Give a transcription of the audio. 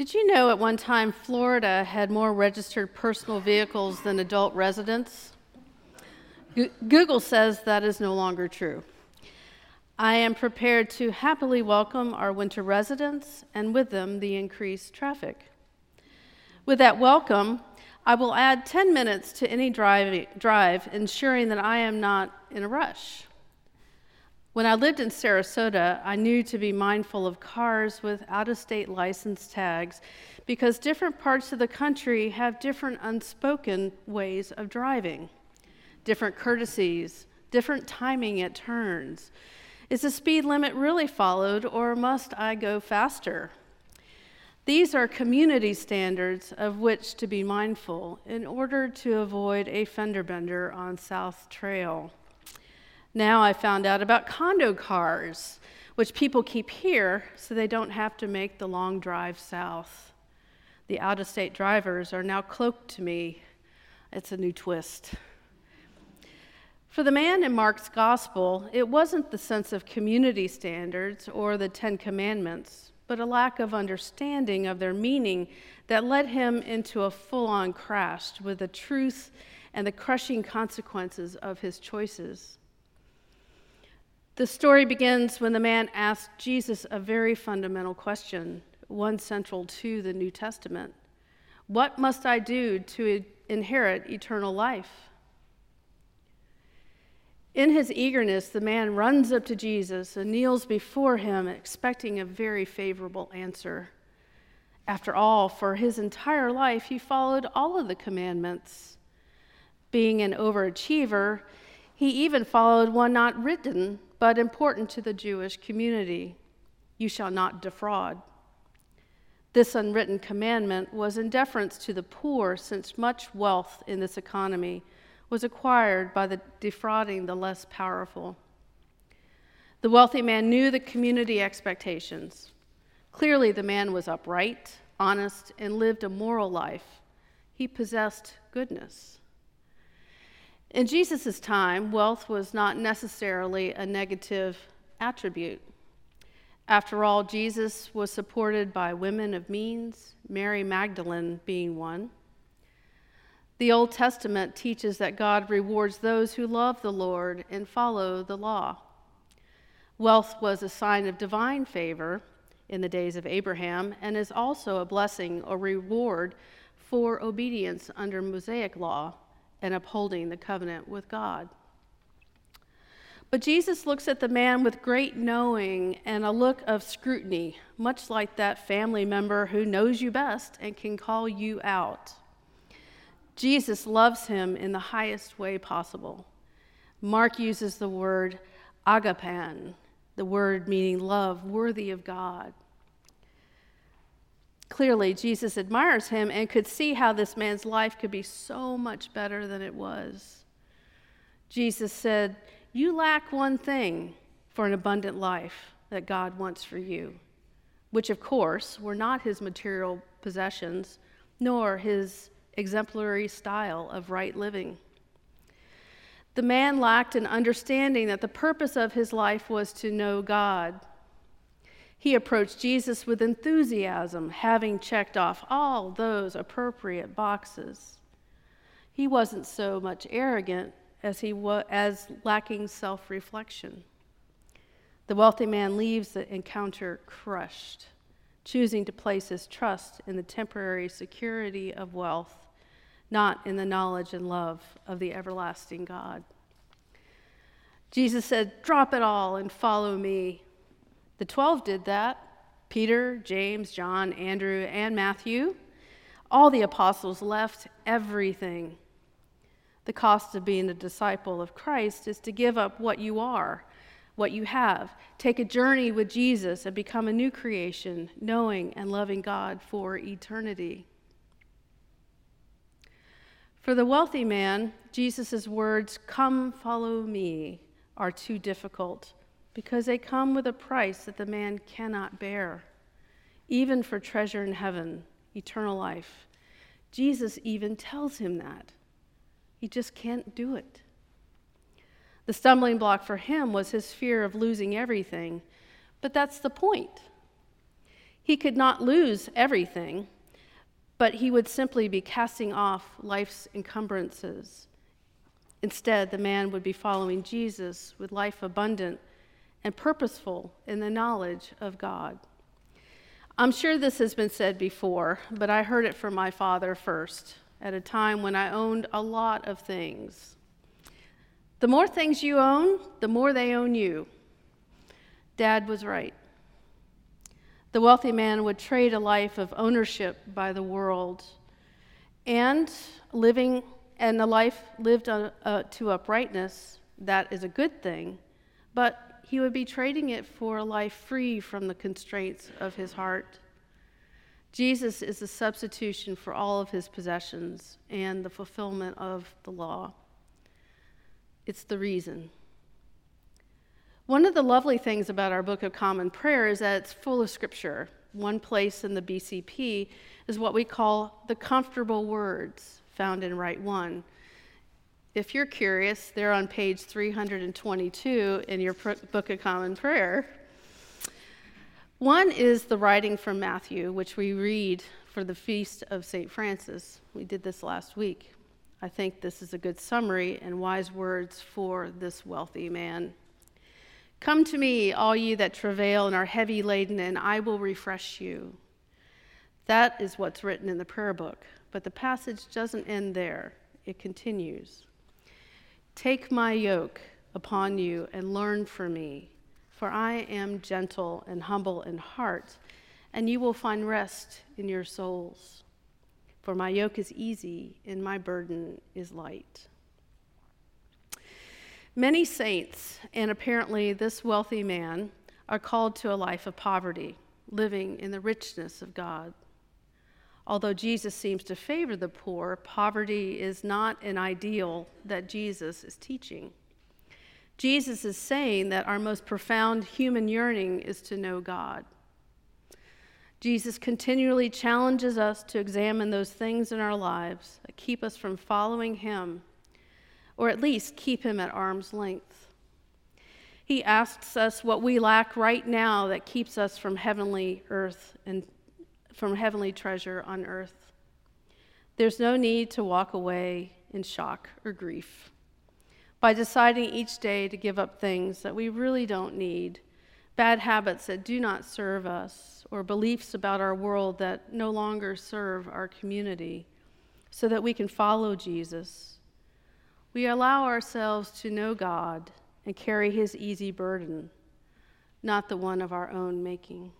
Did you know at one time Florida had more registered personal vehicles than adult residents? Google says that is no longer true. I am prepared to happily welcome our winter residents and with them the increased traffic. With that welcome, I will add 10 minutes to any drive, drive, ensuring that I am not in a rush. When I lived in Sarasota, I knew to be mindful of cars with out of state license tags because different parts of the country have different unspoken ways of driving, different courtesies, different timing at turns. Is the speed limit really followed, or must I go faster? These are community standards of which to be mindful in order to avoid a fender bender on South Trail. Now I found out about condo cars, which people keep here so they don't have to make the long drive south. The out of state drivers are now cloaked to me. It's a new twist. For the man in Mark's gospel, it wasn't the sense of community standards or the Ten Commandments, but a lack of understanding of their meaning that led him into a full on crash with the truth and the crushing consequences of his choices. The story begins when the man asked Jesus a very fundamental question, one central to the New Testament What must I do to inherit eternal life? In his eagerness, the man runs up to Jesus and kneels before him, expecting a very favorable answer. After all, for his entire life, he followed all of the commandments. Being an overachiever, he even followed one not written but important to the Jewish community you shall not defraud. This unwritten commandment was in deference to the poor, since much wealth in this economy was acquired by the defrauding the less powerful. The wealthy man knew the community expectations. Clearly, the man was upright, honest, and lived a moral life. He possessed goodness. In Jesus' time, wealth was not necessarily a negative attribute. After all, Jesus was supported by women of means, Mary Magdalene being one. The Old Testament teaches that God rewards those who love the Lord and follow the law. Wealth was a sign of divine favor in the days of Abraham and is also a blessing or reward for obedience under Mosaic law and upholding the covenant with God. But Jesus looks at the man with great knowing and a look of scrutiny, much like that family member who knows you best and can call you out. Jesus loves him in the highest way possible. Mark uses the word agapan, the word meaning love, worthy of God. Clearly, Jesus admires him and could see how this man's life could be so much better than it was. Jesus said, You lack one thing for an abundant life that God wants for you, which, of course, were not his material possessions, nor his exemplary style of right living. The man lacked an understanding that the purpose of his life was to know God he approached Jesus with enthusiasm, having checked off all those appropriate boxes. He wasn't so much arrogant as he was as lacking self-reflection. The wealthy man leaves the encounter crushed, choosing to place his trust in the temporary security of wealth, not in the knowledge and love of the everlasting God. Jesus said, Drop it all and follow me. The 12 did that Peter, James, John, Andrew, and Matthew. All the apostles left everything. The cost of being a disciple of Christ is to give up what you are, what you have, take a journey with Jesus, and become a new creation, knowing and loving God for eternity. For the wealthy man, Jesus' words, Come, follow me, are too difficult because they come with a price that the man cannot bear, even for treasure in heaven, eternal life. Jesus even tells him that. He just can't do it. The stumbling block for him was his fear of losing everything, but that's the point. He could not lose everything, but he would simply be casting off life's encumbrances. Instead, the man would be following Jesus with life abundant and purposeful in the knowledge of God. I'm sure this has been said before, but I heard it from my father first at a time when I owned a lot of things. The more things you own, the more they own you. Dad was right. The wealthy man would trade a life of ownership by the world and living and a life lived on, uh, to uprightness. That is a good thing, but he would be trading it for a life free from the constraints of his heart. Jesus is the substitution for all of his possessions and the fulfillment of the law. It's the reason. One of the lovely things about our Book of Common Prayer is that it's full of scripture. One place in the BCP is what we call the comfortable words found in Rite One. If you're curious, they're on page 322 in your Book of Common Prayer. One is the writing from Matthew, which we read for the feast of St. Francis. We did this last week. I think this is a good summary and wise words for this wealthy man. Come to me, all you that travail and are heavy laden, and I will refresh you. That is what's written in the prayer book. But the passage doesn't end there, it continues. Take my yoke upon you and learn from me, for I am gentle and humble in heart, and you will find rest in your souls. For my yoke is easy and my burden is light. Many saints, and apparently this wealthy man, are called to a life of poverty, living in the richness of God. Although Jesus seems to favor the poor, poverty is not an ideal that Jesus is teaching. Jesus is saying that our most profound human yearning is to know God. Jesus continually challenges us to examine those things in our lives that keep us from following Him or at least keep him at arm's length. He asks us what we lack right now that keeps us from heavenly earth and from heavenly treasure on earth. There's no need to walk away in shock or grief. By deciding each day to give up things that we really don't need, bad habits that do not serve us, or beliefs about our world that no longer serve our community, so that we can follow Jesus we allow ourselves to know God and carry his easy burden, not the one of our own making.